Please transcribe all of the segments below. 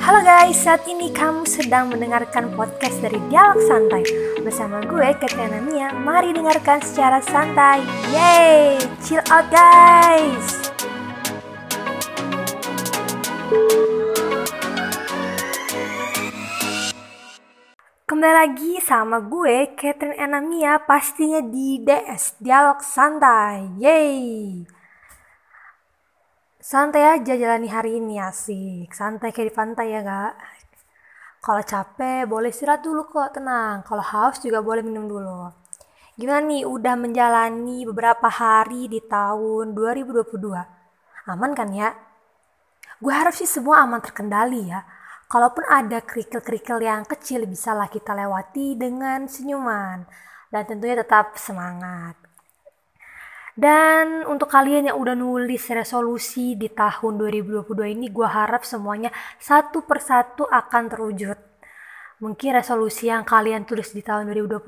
Halo guys, saat ini kamu sedang mendengarkan podcast dari Dialog Santai Bersama gue, Katrina Mia Mari dengarkan secara santai Yeay, chill out guys Kembali lagi sama gue, Catherine Enamia, pastinya di DS, Dialog Santai. Yeay! Santai aja jalani hari ini, asik. Santai kayak di pantai ya, gak? Kalau capek, boleh istirahat dulu kok, tenang. Kalau haus juga boleh minum dulu. Gimana nih, udah menjalani beberapa hari di tahun 2022? Aman kan ya? Gue harap sih semua aman terkendali ya Kalaupun ada kerikil-kerikil yang kecil bisalah kita lewati dengan senyuman dan tentunya tetap semangat. Dan untuk kalian yang udah nulis resolusi di tahun 2022 ini, gue harap semuanya satu persatu akan terwujud. Mungkin resolusi yang kalian tulis di tahun 2021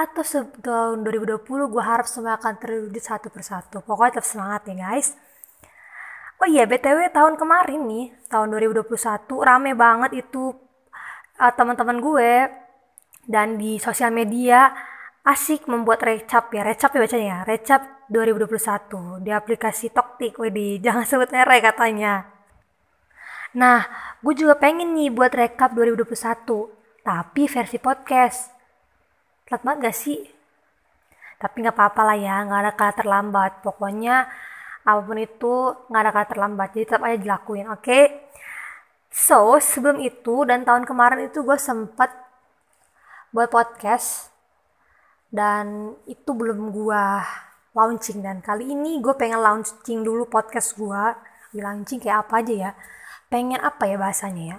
atau tahun 2020, gue harap semua akan terwujud satu persatu. Pokoknya tetap semangat ya guys. Oh iya, BTW tahun kemarin nih, tahun 2021 rame banget itu uh, teman-teman gue dan di sosial media asik membuat recap ya, recap ya bacanya ya, recap 2021 di aplikasi Toktik. Widih, jangan sebut merek katanya. Nah, gue juga pengen nih buat recap 2021, tapi versi podcast. Telat banget gak sih? Tapi nggak apa-apa lah ya, nggak ada kata terlambat. Pokoknya apa pun itu nggak ada kata terlambat jadi tetap aja dilakuin oke okay? so sebelum itu dan tahun kemarin itu gue sempat buat podcast dan itu belum gue launching. Dan kali ini gue pengen launching dulu podcast di launching kayak apa aja ya? Pengen apa ya bahasanya ya?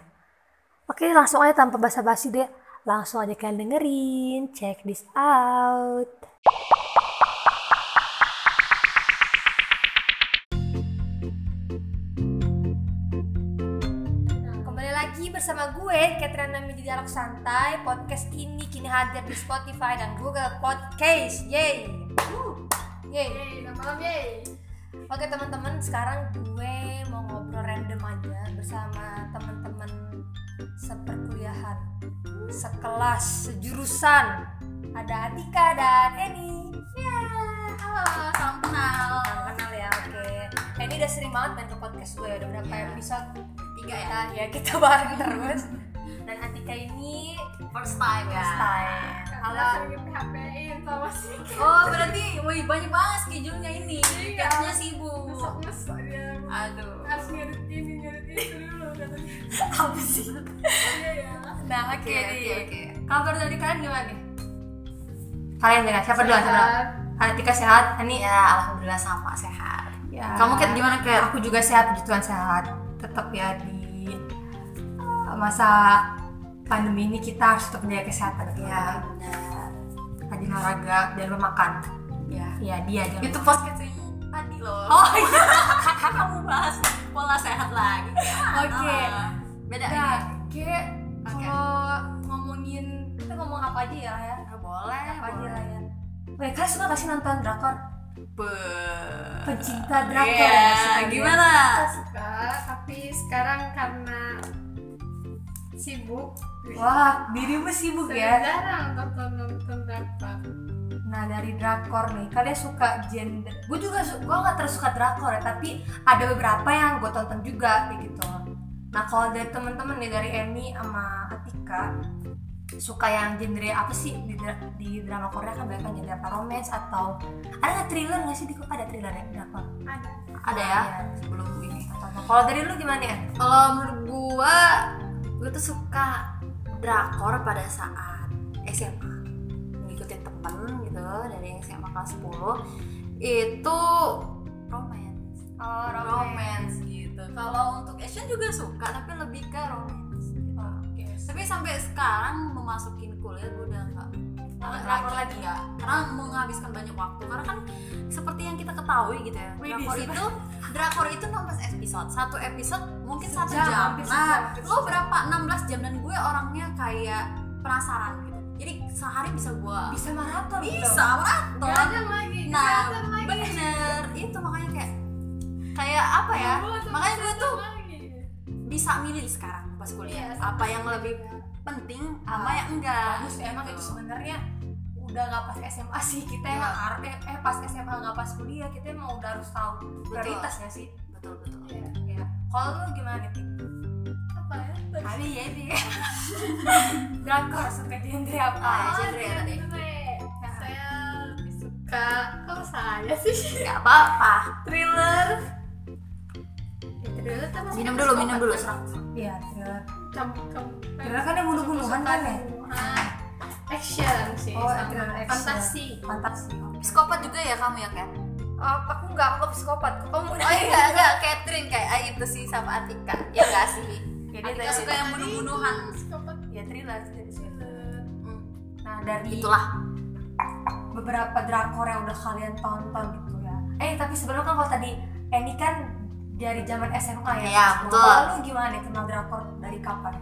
Oke langsung aja tanpa basa-basi deh. Langsung aja kalian dengerin. Check this out bersama gue, Katrina Nami di Dialog Santai. Podcast ini kini hadir di Spotify dan Google Podcast. Yeay! Yeay! Yeay, malam yeay! Oke teman-teman, sekarang gue mau ngobrol random aja bersama teman-teman seperkuliahan, sekelas, sejurusan. Ada Atika dan Eni. Ya, halo, salam kenal. Salam kenal ya, oke. Eni udah sering banget main ke podcast gue, udah berapa Ya. episode Tiga ya. kita ya kita bareng terus dan Atika ini First time ya. first time Halo. PHP-in sama si Oh berarti wih, banyak banget schedule-nya ini Iya. Katanya sibuk dia. Aduh Harus ngedit ini, ngedit itu dulu katanya. apa sih Iya ya. nah oke Oke oke nih oke kabar dari kalian gimana nih kalian dengan siapa dulu siapa dulu Sehat. Atika sehat Ani Ya alhamdulillah sama sehat ya Kamu Kat gimana Kat? aku juga sehat puji Tuhan sehat tetap ya di masa pandemi ini kita harus tetap menjaga kesehatan. Ya benar. Rajin olahraga dan memakan. Ya ya dia jangan Itu podcast tadi loh. Oh iya. Kamu bahas pola sehat lagi. Oke. Ah, Beda Nah, ya kayak Oke. kalau ngomongin kita ngomong apa aja ya ya Ah, Boleh apa aja boleh. lah ya Weh, kalian suka gak sih nonton drakor? Be- Pencinta drakor. Iya, ya. Gimana? Kita suka, tapi sekarang karena sibuk. Wah, dirimu sibuk ya? Jarang nonton nonton drakor. Nah, dari drakor nih, kalian suka genre Gue juga, gue gak terus suka drakor ya Tapi ada beberapa yang gue tonton juga kayak gitu Nah, kalau dari temen-temen nih, dari Eni sama Atika Suka yang genre apa sih di, dra- di drama Korea kan banyak kan genre apa romance atau ada nggak thriller nggak sih di ada thriller ya drakor Ada. Ada ya Iya. sebelum ini atau apa? kalau dari lu gimana ya Kalau menurut gua, gua tuh suka drakor pada saat SMA ngikutin temen gitu dari SMA kelas 10 itu romance. Oh romance gitu. Kalau untuk action juga suka tapi lebih ke romance gitu. Oke. tapi sampai sekarang memasukin kuliah gua udah nggak drakor lagi ya? karena menghabiskan banyak waktu. Karena kan seperti yang kita ketahui gitu ya drakor itu drakor itu 16 episode. Satu episode mungkin satu jam. hampir nah sejam, lo berapa? 16 jam. Dan gue orangnya kayak penasaran gitu. Jadi sehari bisa gue bisa maraton bisa maraton. Gadang lagi. nah lagi. bener. Itu makanya kayak kayak apa ya? Makanya gue tuh lagi. bisa milih sekarang pas kuliah. Iya, apa yang lebih penting sama yang enggak. bagus emang gitu. itu sebenarnya udah nggak pas SMA sih kita Iya. emang harus eh, eh, pas SMA nggak pas kuliah kita emang udah harus tahu prioritas nggak sih betul betul Iya, iya. Kalau lu gimana nih? Apa ya Tadi ya di drakor suka genre apa? Ah, genre ya tadi. Saya suka kok saya sih nggak apa-apa thriller thriller tuh masih minum dulu minum dulu serang Iya, thriller. Kamu- kamu- Thriller kan yang bunuh-bunuhan kan ya? Action sih Oh, sama action. fantasi Fantasi. oke. psikopat juga ya kamu ya kan Oh, aku nggak, aku nggak psikopat. Kamu oh iya enggak Catherine kayak ah, itu sih sama Atika ya enggak sih Ya, dia Atika suka yang bunuh-bunuhan psikopat Ya thriller, thriller. Hmm, Nah dari itulah beberapa drakor yang udah kalian tonton gitu ya. Eh tapi sebelumnya kan kalau tadi Eni kan dari zaman SMA ya. Mas? betul. Kalau lu gimana nih kenal drakor dari kapan?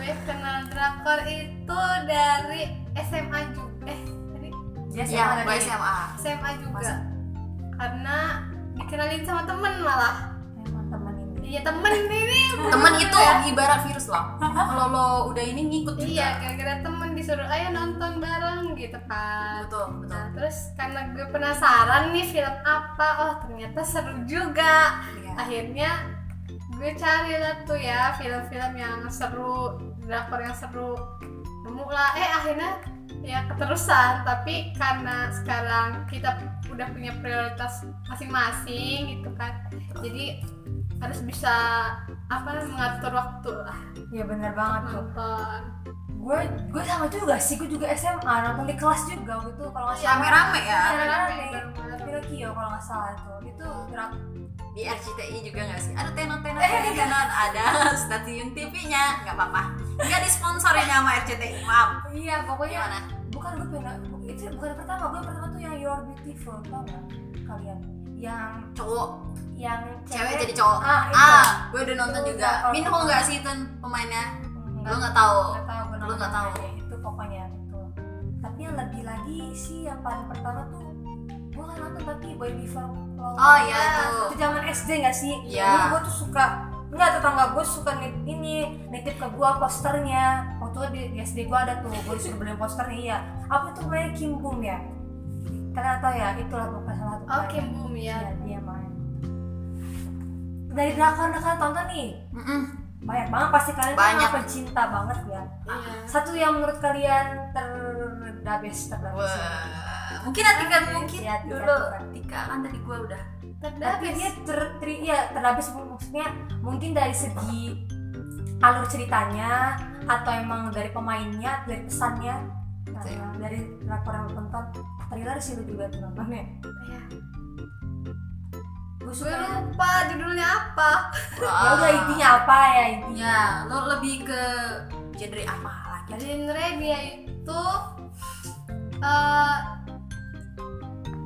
Gue kenal drakor itu dari SMA juga eh dari Dia ya dari- SMA SMA juga. Masa? karena dikenalin sama temen malah. Emang temen ini. iya temen ini. Temen itu ibarat virus loh kalau lo udah ini ngikut juga. Iya gara-gara temen disuruh ayo nonton bareng gitu kan. Betul betul. Nah terus karena gue penasaran nih film apa, oh ternyata seru juga. Iya. Akhirnya gue cari lah tuh ya film-film yang seru, drakor yang seru. Nemu lah, eh akhirnya ya keterusan. Tapi karena sekarang kita udah punya prioritas masing-masing gitu kan, jadi harus bisa apa mengatur waktu lah Iya bener banget tuh. nonton. Gue gue sama juga sih, gue juga SMA nonton di kelas juga gitu kalau nggak salah. rame-rame ya Rame-rame. Pinocchio kalau nggak salah tuh. Itu drak di RCTI juga nggak sih? Ada tenot tenot tenot tenot ada stasiun TV-nya nggak apa-apa. Nggak disponsorin sama RCTI maaf. Iya pokoknya gimana? bukan gue pengen itu bukan pertama gue pertama tuh yang You're Beautiful tau gak kalian. Yang cowok. yang cewek jadi cowok. Ah itu. Ah gue udah nonton Itu juga. drakor. Minho nggak sih itu pemainnya? Nggak- lo nggak tahu? nggak tahu gue nonton nggak tahu. itu pokoknya itu. Tapi yang lebih lagi sih yang paling pertama tuh gue kan nonton tapi Boy Before Oh iya itu itu zaman SD gak sih Iya. Gue tuh suka Enggak, tetangga gue suka nit, ini nitip ke gue posternya waktu di, SD gue ada tuh gue disuruh beliin posternya iya apa tuh namanya Kim Boom ya tahu ya itulah pokoknya salah satu Oh pemain. Kim Boom Iya, ya. dia main dari drakor kalian tonton nih Mm-mm. banyak banget pasti kalian Banyak. kan pecinta banget ya Iya. satu yang menurut kalian ter the best terbest Wah, mungkin Atika mungkin Iya, Atika, dulu. Atika kan tadi gue udah tapi dia ter, ter- ya terdabis maksudnya mungkin dari segi alur ceritanya atau emang dari pemainnya dari pesannya. Nah, Iya. dari drakor yang lu tonton thriller sih lu juga tuh nontonnya. Iya. gue Gue suka lupa judulnya apa. ya udah intinya apa ya intinya? Ya lo lebih ke genre apa lagi? Genre dia itu eh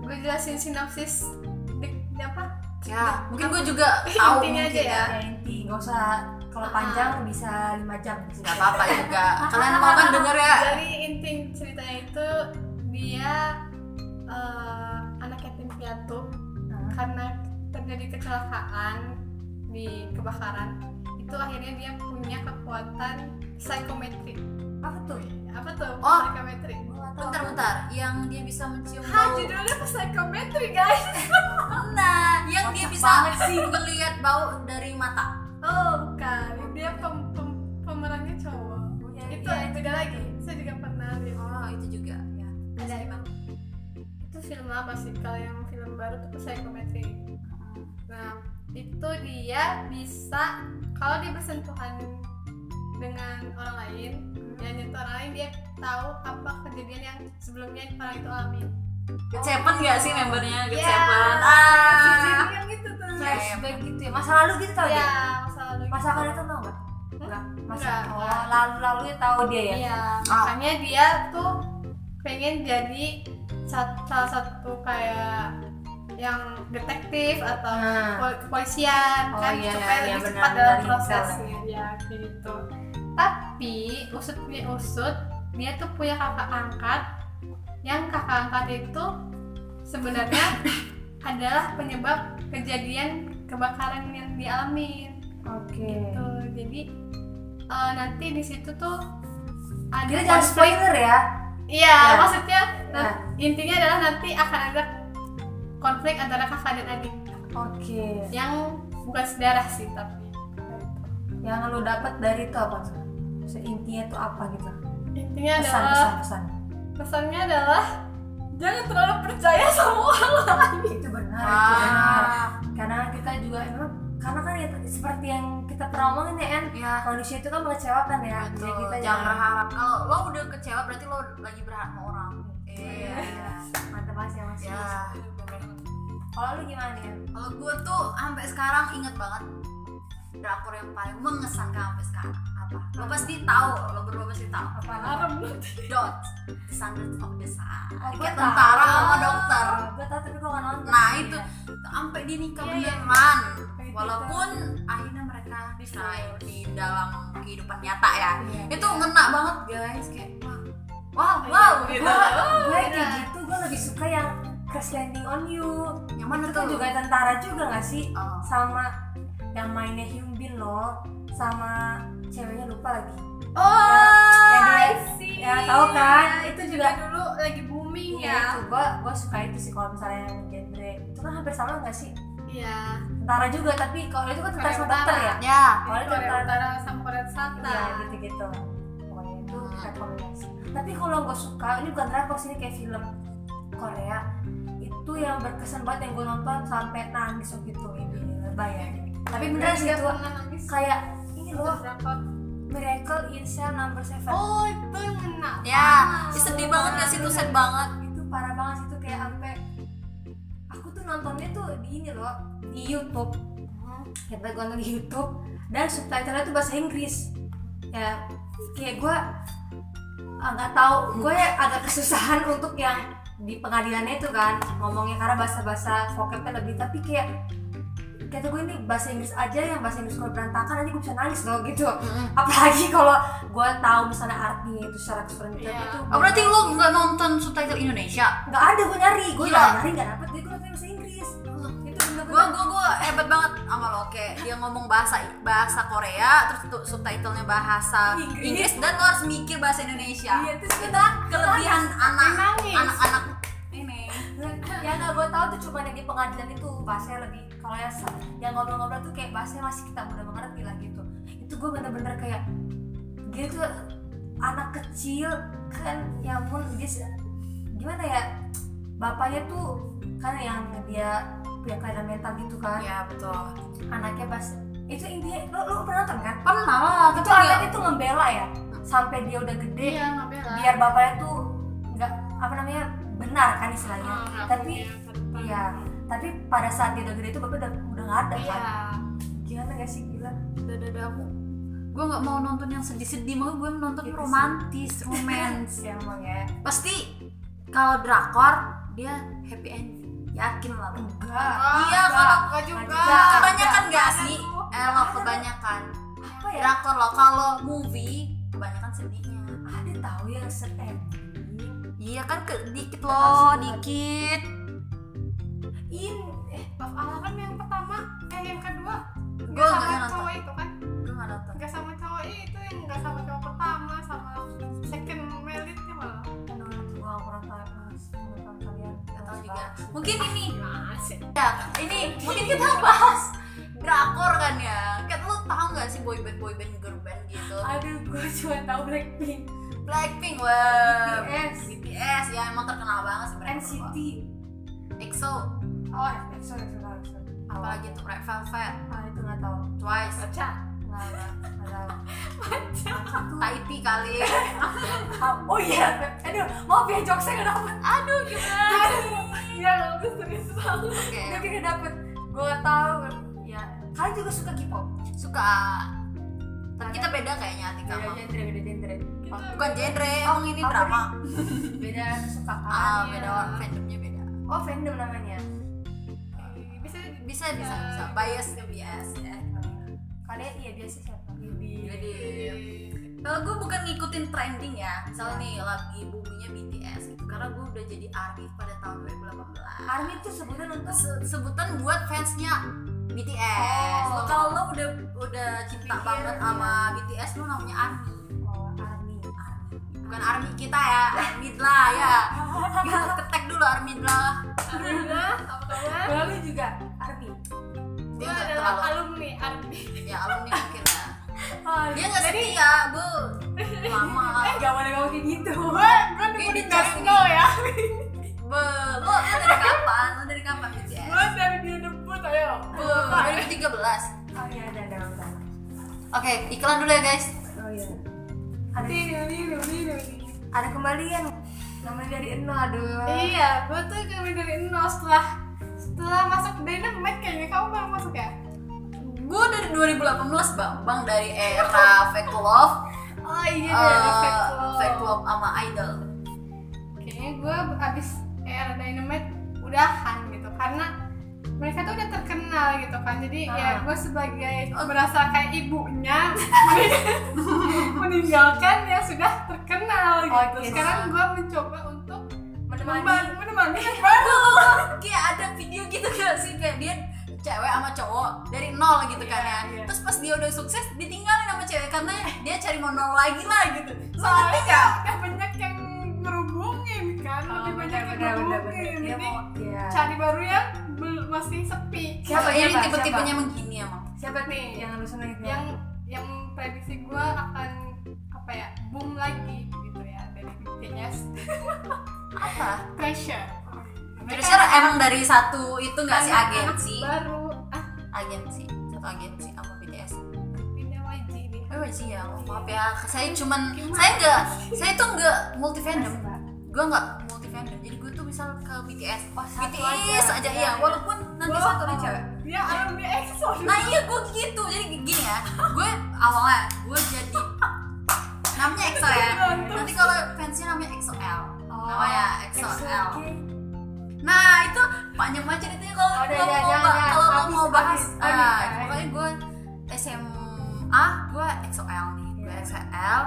gue jelasin sinopsis di, di apa? ya mungkin gue juga tahu Intinya aja ya. ya. Inti nggak usah kalau panjang bisa lima jam nggak apa-apa juga kalian mau kan denger ya? Jadi inti ceritanya itu dia eh, anak yatim piatu. Nah, karena terjadi kecelakaan di kebakaran itu akhirnya dia punya kekuatan psikometri apa tuh? Apa tuh? Oh. tahu. bentar bentar. Yang dia bisa mencium Hah, bau. judulnya psikometri guys. Nah yang dia Kocak bisa sih. ngelihat bau dari mata. Oh bukan. Dia pem, pem- pemerannya cowok. Ya, itu iya, beda lagi. Saya juga pernah lihat. Oh itu juga. Ya Ada emang. itu film lama sih? Kalau yang film baru tuh psikometri nah itu dia bisa kalau dia bersentuhan dengan orang lain yang nyentuh orang lain dia tahu apa kejadian yang sebelumnya orang itu alami. Good Seven gak sih membernya? Good Ya. Seven ah. Jadi yang itu tuh flashback gitu ya. Masa lalu gitu tau ya masa lalu masa gitu. lalu itu tau nggak? Enggak, masa oh, lalu lalu tahu dia ya? Iya, Ah. makanya dia tuh pengen jadi salah satu kayak yang detektif atau pol- kepolisian Oh, kan iya, supaya iya, lebih cepat benar, dalam prosesnya. Ya kayak gitu. Tapi usutnya usut dia tuh punya kakak angkat. Yang kakak angkat itu sebenarnya adalah penyebab kejadian kebakaran yang dialami oke. Tuh, jadi eh, nanti di situ tuh ada kita jangan spoiler ya. Iya, Ya. maksudnya nah, Ya. intinya adalah nanti akan ada konflik antara kakak dan adik. Oke. Yang bukan sedarah sih tapi. Yang lu dapat dari itu apa tuh intinya tuh apa gitu intinya pesan adalah pesan pesan pesannya adalah jangan terlalu percaya sama orang lain. itu benar itu benar karena kita juga emang karena kan ya seperti yang kita pernah omongin ya En Ya. manusia itu kan mengecewakan ya Betul. jadi kita jangan berharap kalau lo udah kecewa berarti lo lagi berharap sama orang. Iya. Iya. mantap mas ya mas Ya. kalau lu gimana En? Kalau gue tuh sampai sekarang inget banget drakor yang paling mengesankan sampai sekarang? Lo pasti tahu, lo berdua pasti tahu. apa Arem Dot, Sandals of the Sun. Oh, Kayak tahu. tentara sama dokter. gue tau tapi gue gak nonton Nah itu sampai dia nikah Iya, iya. beneran. Walaupun akhirnya mereka cerai di dalam kehidupan nyata ya. Iya. Itu ngena banget guys kayak wah, wow, wow gitu. gue kayak iya. gitu gue lebih suka yang Crash Landing on You Yang mana itu tuh? juga tentara juga gak sih Oh. sama yang mainnya Hyun Bin loh sama ceweknya lupa lagi Oh, Ya, dia- see. ya, tahu kan? Itu Itu juga dulu lagi booming Iya ya. itu gue suka itu sih kalau misalnya yang genre itu kan hampir sama gak sih Iya. tentara juga tapi kalau itu kan tentara sama dokter ya Ya. Kalau Jadi itu tentara- Utara sama Korea Selatan. Iya gitu gitu pokoknya itu Hmm. rekomendasi tapi kalau gue suka ini bukan drakor sih ini kayak film Korea itu yang berkesan banget yang gue nonton sampai nangis waktu itu ini lebay ya tapi beneran sih itu nangis. kayak loh. Miracle in Cell Number Seven. Oh, itu yang kena. Ya, ih, sedih banget gak sih? Itu sad banget. itu parah banget sih itu kayak sampai aku tuh nontonnya tuh di ini loh di YouTube. Kita gue nonton di YouTube dan subtitlenya tuh bahasa Inggris. Ya kayak gue nggak tahu. Gue agak kesusahan untuk yang di pengadilannya itu kan ngomongnya karena bahasa-bahasa vocabnya lebih tapi kayak kata gue ini bahasa Inggris aja yang bahasa Inggris kalau berantakan nanti gue bisa nangis loh gitu apalagi kalau gue tahu misalnya artinya itu secara keseluruhan Iya. itu Oh berarti lo nggak nonton subtitle Indonesia? nggak ada gue nyari gue Gila. nyari nggak dapet gue nonton bahasa Inggris itu Gue gue gue hebat banget sama lo kayak dia ngomong bahasa bahasa Korea terus tuh subtitlenya bahasa Inggris. Inggris dan lo harus mikir bahasa Indonesia. iya terus kita Kelebihan anak anak-anak ini. yang nggak gue tahu tuh cuma di pengadilan itu bahasanya lebih kalau yang yang ngobrol-ngobrol tuh kayak bahasanya masih kita mudah mengerti lah gitu. Itu gue bener-bener kayak dia tuh anak kecil kan ya ampun dia gimana ya bapaknya tuh kan yang dia punya kelainan mental gitu kan. Ya betul. anaknya pas itu intinya lo, lo pernah nonton kan? Pernah lah. itu anaknya tuh membela ya sampai dia udah gede. Iya, biar bapaknya tuh nggak apa namanya benar kan istilahnya. Oh, tapi iya tapi pada saat dia udah gede itu bapak udah udah nggak ada Iya. kan gimana gak sih gila Udah, udah, udah, aku gue nggak mau nonton yang sedih-sedih mau gue nonton Gitu sih. romantis romance ya emang ya pasti kalau drakor dia happy ending yakin lah lo enggak iya enggak. kalau Nggak juga. Enggak. kebanyakan Enggak. gak sih eh lo kebanyakan apa ya drakor lo kalau movie kebanyakan sedihnya ada tahu yang set ending iya kan ke, dikit banget. dikit in eh Love Alarm yang pertama, eh yang kedua. Nggak nggak sama cowok itu kan? gue nggak nonton. Nggak sama cowok itu yang nggak sama cowok pertama sama second malah. aduh nanti gua nggak pernah tahu kalian Gak tahu juga. mungkin ini. Ya ini mungkin kita bahas drakor kan ya? Kan lo tau gak sih boyband boyband girl band gitu? Aduh gua cuma tahu Blackpink. Blackpink wah. BTS. BTS ya emang terkenal banget sih mereka NCT. EXO oh EXO EXO EXO apalagi tuh Red Velvet. Ah itu nggak tahu. Twice. Baca. nggak nggak tahu. Kali. Oh iya. Aduh maaf ya jokesnya nggak dapet. Aduh gimana? Iya, nggak serius banget. oke. Tapi nggak dapet. Gue tahu. Ya kalian juga suka K-pop? Suka. Tapi kita beda kayaknya Atika beda genre beda genre. Bukan genre emang ini drama. beda kesukaan ah ya. beda fandomnya beda. Oh fandom namanya Bisa bisa bisa bisa. Bias ke bias ya. Kalian iya biasa siapa jadi kalau gue bukan ngikutin trending ya. Misalnya nih lagi boomingnya BTS gitu. Karena gue udah jadi ARMY pada tahun 2018 Army itu sebutan untuk Se- sebutan buat fansnya BTS. Oh. kalau lo udah udah cinta BTS, banget ya. sama BTS lo namanya ARMY. Army ARMY. Bukan ARMY kita ya, ARMY lah ya. Kita ketek dulu ARMY lah. Alhamdulillah, apa kabar? lalu juga army Dia nggak adalah terlalu alumni Arbi. ya alumni mungkin ya. oh, Dia nggak setia, bu. Lama. gak boleh ngomong kayak gitu Gue gue udah di nol ya. Be, lo, lo dari kapan? Lo dari kapan BTS? Gue dari dia debut ayo. Be, 2013. oh iya ada ada ada Oke, iklan dulu ya guys. oh iya ada ini. ada kembalian namanya dari nol aduh Iya, gue tuh kami dari nol setelah setelah masuk Dynamite kayaknya kamu baru masuk ya? Gue dari 2018 bang, bang dari era Fake Love, Oh iya, eh, Fake Love. Fake Love sama Idol. Kayaknya gue abis era Dynamite udahan gitu karena mereka tuh udah terkenal gitu kan jadi ya Ah. gue sebagai berasa kayak ibunya meninggalkan yang sudah terkenal gitu Oke. sekarang gue mencoba untuk menemani menemani yang baru Kayak ada video gitu gak sih kayak dia cewek sama cowok dari nol gitu kan ya. Iya, iya. Terus pas dia udah sukses ditinggalin sama cewek karena dia cari mau nol lagi lah gitu. soalnya ya udah banyak yang ngerubungin kan Oh, lebih banyak benar, yang ngerubungin jadi iya. cari baru yang masih sepi. Siapa, Siapa ini tipe-tipenya emang gini emang. siapa nih? Yang lu seneng itu yang yang prediksi gue akan apa ya boom lagi gitu ya. Dari BTS Apa? Treasure Kira-kira emang dari satu itu nggak sih? agensi? baru. Ah. Agensi, satu agensi sama BTS. pindah YG nih. Oh ya, oh, maaf ya. Saya cuman, saya nggak, saya tuh nggak multi fandom. Gue nggak multi fandom. Jadi gue tuh misal ke BTS, Oh, satu BTS aja. aja, Iya, iya. iya. Walaupun nanti Gua- satu nih cewek. dia alumni EXO Nah iya gue gitu. Jadi gini ya, gue awalnya gue jadi namanya EXO ya. Nanti kalau fansnya namanya EXO-L. Oh, namanya EXO-L. EXO-L. Nah itu panjang banget ceritanya kalau Oh, kalau jangan, mau, kalau mau bahas ah, habis, habis. pokoknya gue SMA gue XOL nih gue. XL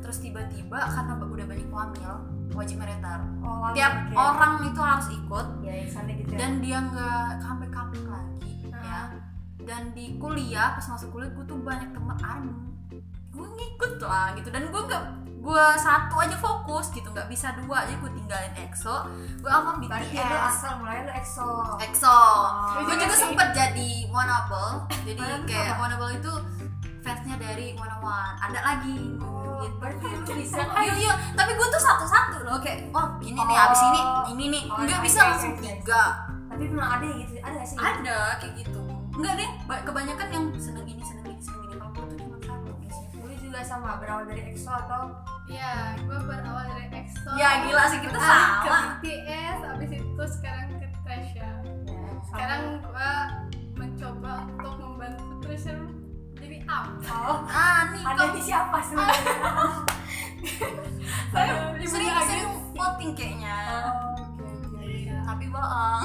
terus tiba-tiba karena udah banyak wamil wajib meretar Oh, tiap oke. orang itu harus ikut ya gitu ya. dan dia nggak comeback comeback lagi Ah. ya dan di kuliah pas masuk kuliah gue tuh banyak temen army gue ngikut lah gitu dan gue nggak gue satu aja fokus gitu nggak bisa dua jadi gue tinggalin EXO gue sama berarti BTS asal mulai lu EXO EXO. Oh. gue juga sempet jadi Wanable. Jadi kayak? Wanable itu fansnya dari One One. Ada lagi. Oh, gitu. berarti lu bisa Iya, iya. Tapi gue tuh satu-satu loh kayak, oh ini nih Oh. abis ini, ini nih. Oh, Nggak iya, bisa iya, langsung iya, iya. tiga. tapi memang ada yang gitu ada gak sih Ada kayak gitu. Enggak deh. ba- Kebanyakan yang seneng ini, seneng ini, seneng ini. Kalau gue tuh cuma satu. lu juga sama berawal dari EXO atau ya gue berawal dari EXO Ya gila sih kita Ah, ke. BTS abis itu sekarang ke Treasure ya, sekarang jadi apa oh Ah nih ada di siapa sebenarnya saya sering-sering voting kayaknya. oh, oke oke Iya. Tapi bohong.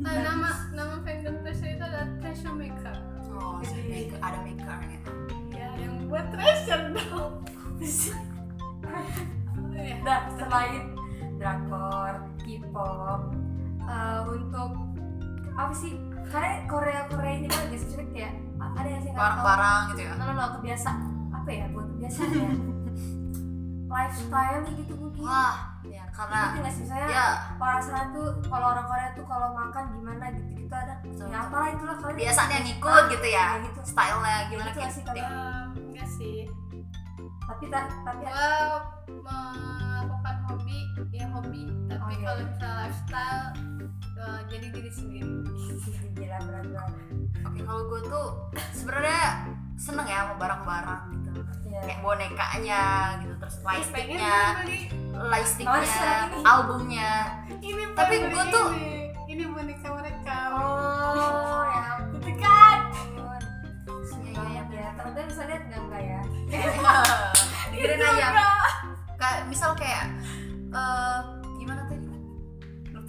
Nah, nama nama fandom Treasure itu adalah Treasure Maker Oh, sih, maker- ada maker gitu. ya yang buat Treasure dong Iya. Nah, selain drakor, K-pop, eh, untuk apa sih? Karena Korea Korea ini kan biasa cerita ya. a- Ada yang sih nggak tahu? Barang-barang gitu ya. No, no, no, kebiasa apa ya? Buat kebiasaan ya. Lifestyle gitu mungkin. Wah, ya karena Ngerti nggak sih saya? ya sana tuh kalau orang Korea tuh kalau makan gimana gitu gitu ada. Betul, Ya apalah itulah kalian. biasanya ngikut gitu ya Kayak gitu. stylenya gimana Gitu sih gitu kalian? Em, enggak sih Tapi tak tapi gue melakukan hobi ya hobi tapi Oh, iya. kalau misalnya lifestyle eh, jadi diri sendiri gila berat-berat. oke kalau gue tuh sebenarnya seneng ya sama barang-barang gitu Iya. kayak bonekanya gitu terus lightsticknya lightsticknya Masa ini? albumnya ini Tapi beli tuh- ini, ini boneka mereka Oh, ya Gitu kan ampun. Iya, ya. Teman-teman bisa lihat nggak enggak ya? dengerin aja kayak misal kayak tadi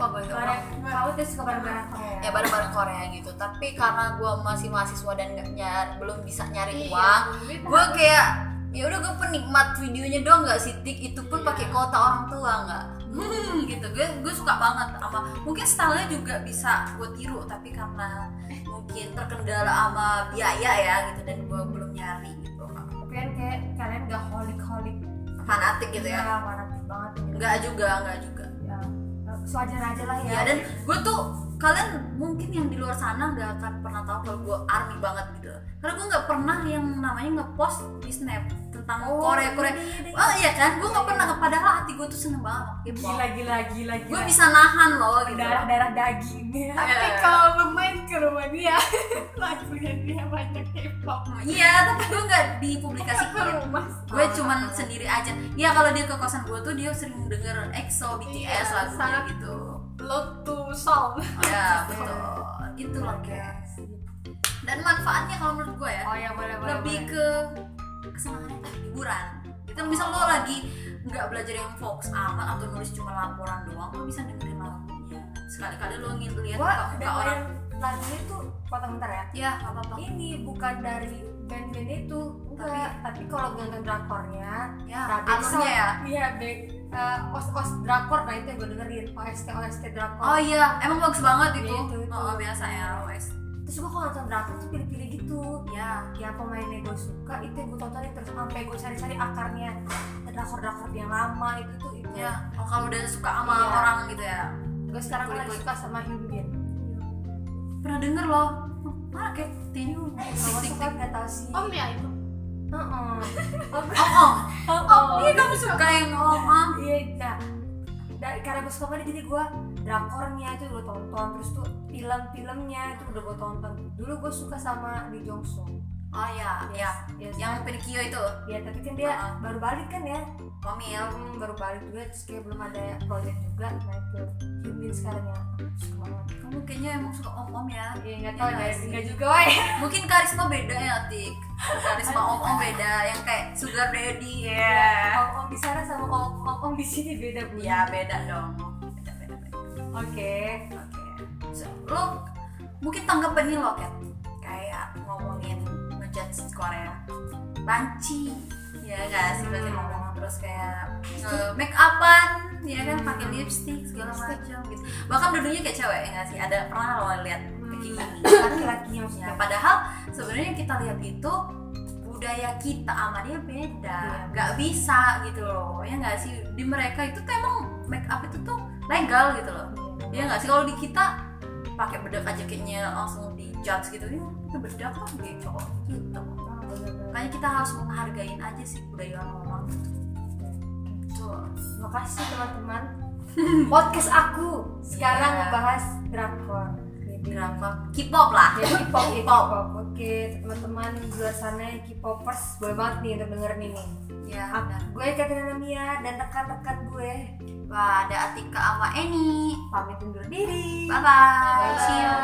kamu tuh suka barang-barang Korea. ya barang-barang Korea gitu. Tapi karena gue masih mahasiswa dan nggak nyari belum bisa nyari Iya, uang gue kayak ya udah gue penikmat videonya doang nggak sih tik? Itu pun pakai kota orang tua nggak? Hmm, gitu. Gue gue suka banget. Sama mungkin stylenya juga bisa gue tiru tapi karena mungkin terkendala sama biaya ya gitu dan gue belum nyari gitu. Tapi kan kayak kalian gak holik holik fanatik gitu ya? Fanatik banget. Gitu. nggak juga nggak juga ya sewajar aja lah ya. Ya dan gue tuh kalian mungkin yang di luar sana nggak akan pernah tahu kalau gue army banget gitu. Karena gue nggak pernah yang namanya ngepost di snap tentang Oh, Korea Korea. iya, iya, iya. oh iya kan? Gue nggak pernah padahal hati gue tuh seneng banget. K-pop. gila gila gila gila. Gue bisa nahan loh gitu. Darah darah dagingnya tapi Iya. kalau lu main ke rumah dia lagunya dia banyak K-pop. Iya tapi gue nggak dipublikasikan rumah. Gue cuman sendiri aja. Ya kalau dia ke kosan gue tuh dia sering denger EXO BTS Iya, lagunya sangat. gitu. load to song. Ya betul. Loh guys. Dan manfaatnya kalau menurut gue ya. Oh ya boleh boleh lebih boleh. ke kesenangan tadi hiburan itu misal lo lagi nggak belajar yang fokus amat atau nulis cuma laporan doang lo bisa dengerin lagunya. Sekali-kali lo ngeliat muka orang. lagunya tuh potong bentar ya. Ya apa apa ini bukan dari band-band itu. Enggak tapi kalau gue nonton drakornya ya Nah, alurnya ya? Iya back uh, os os drakor nah itu yang gue dengerin. OST OST drakor. Oh iya emang bagus banget itu. Iya, itu, itu. oh biasa ya OS terus gue kalau nonton drakor tuh pilih-pilih gitu. Ya ya pemainnya gue suka itu yang gue tontonin terus sampai gue cari-cari akarnya. Drakor drakor yang lama itu tuh itu. Ya oh, kalau udah suka sama Iya. orang gitu ya? Gue sekarang kan lagi suka sama Hyunbin pernah denger loh. Mana kayak tin gue tik tik suka tik gak tau sih om ya itu? Heeh. oh oh. Oh, oh. Iya kamu suka. Yang oh oh iya nah dari karena gue suka banget jadi gue drakornya itu gue tonton terus tuh film-filmnya itu udah gue tonton. Dulu gue suka sama Lee Jong Sung oh ya ya ya yang Pinocchio itu? Ya tapi kan dia Ah. baru balik kan ya? Komil. Hmm, baru balik juga terus kayak belum ada project juga nah itu Hyunbin sekarang ya. Suka kamu kayaknya emang suka om om ya. Iya nggak Iya tahu ya nggak juga woy mungkin karisma beda ya tik? Karisma om om beda yang kayak sugar daddy ya. om om di sana sama om om, om di sini beda bu. Ya beda dong oke. Oke. So, lo mungkin tanggapan ini lo kan kayak ngomongin ngejudge Korea. Banci ya nggak sih? Berarti ngomong terus kayak nge make upan ya kan? Pakai lipstick segala macam gitu. Bahkan dulunya kayak cewek ya sih? Ada pernah lo lihat kayak gini? Laki-laki yang Ya, padahal sebenarnya kita lihat itu budaya kita sama dia beda, Iya. nggak bisa gitu loh, ya nggak sih di mereka itu tuh emang make up itu tuh legal gitu loh, ya nggak sih kalau di kita pakai bedak aja kayaknya langsung di judge gitu, ya itu bedak lah gitu, gitu. Makanya kita harus menghargain aja sih budaya orang Tuh. Makasih teman-teman. Podcast aku sekarang Iya. ngebahas drakor. Drakor K-pop lah. Ya, K-pop, K-pop. K-pop. Oke, teman-teman di luar sana yang K-popers boleh banget nih untuk dengerin ini. Ya, benar. Gue Katrina Mia dan rekan-rekan gue Wah, ada Atika sama Eni. pamit undur diri. Bye bye. Bye. See you.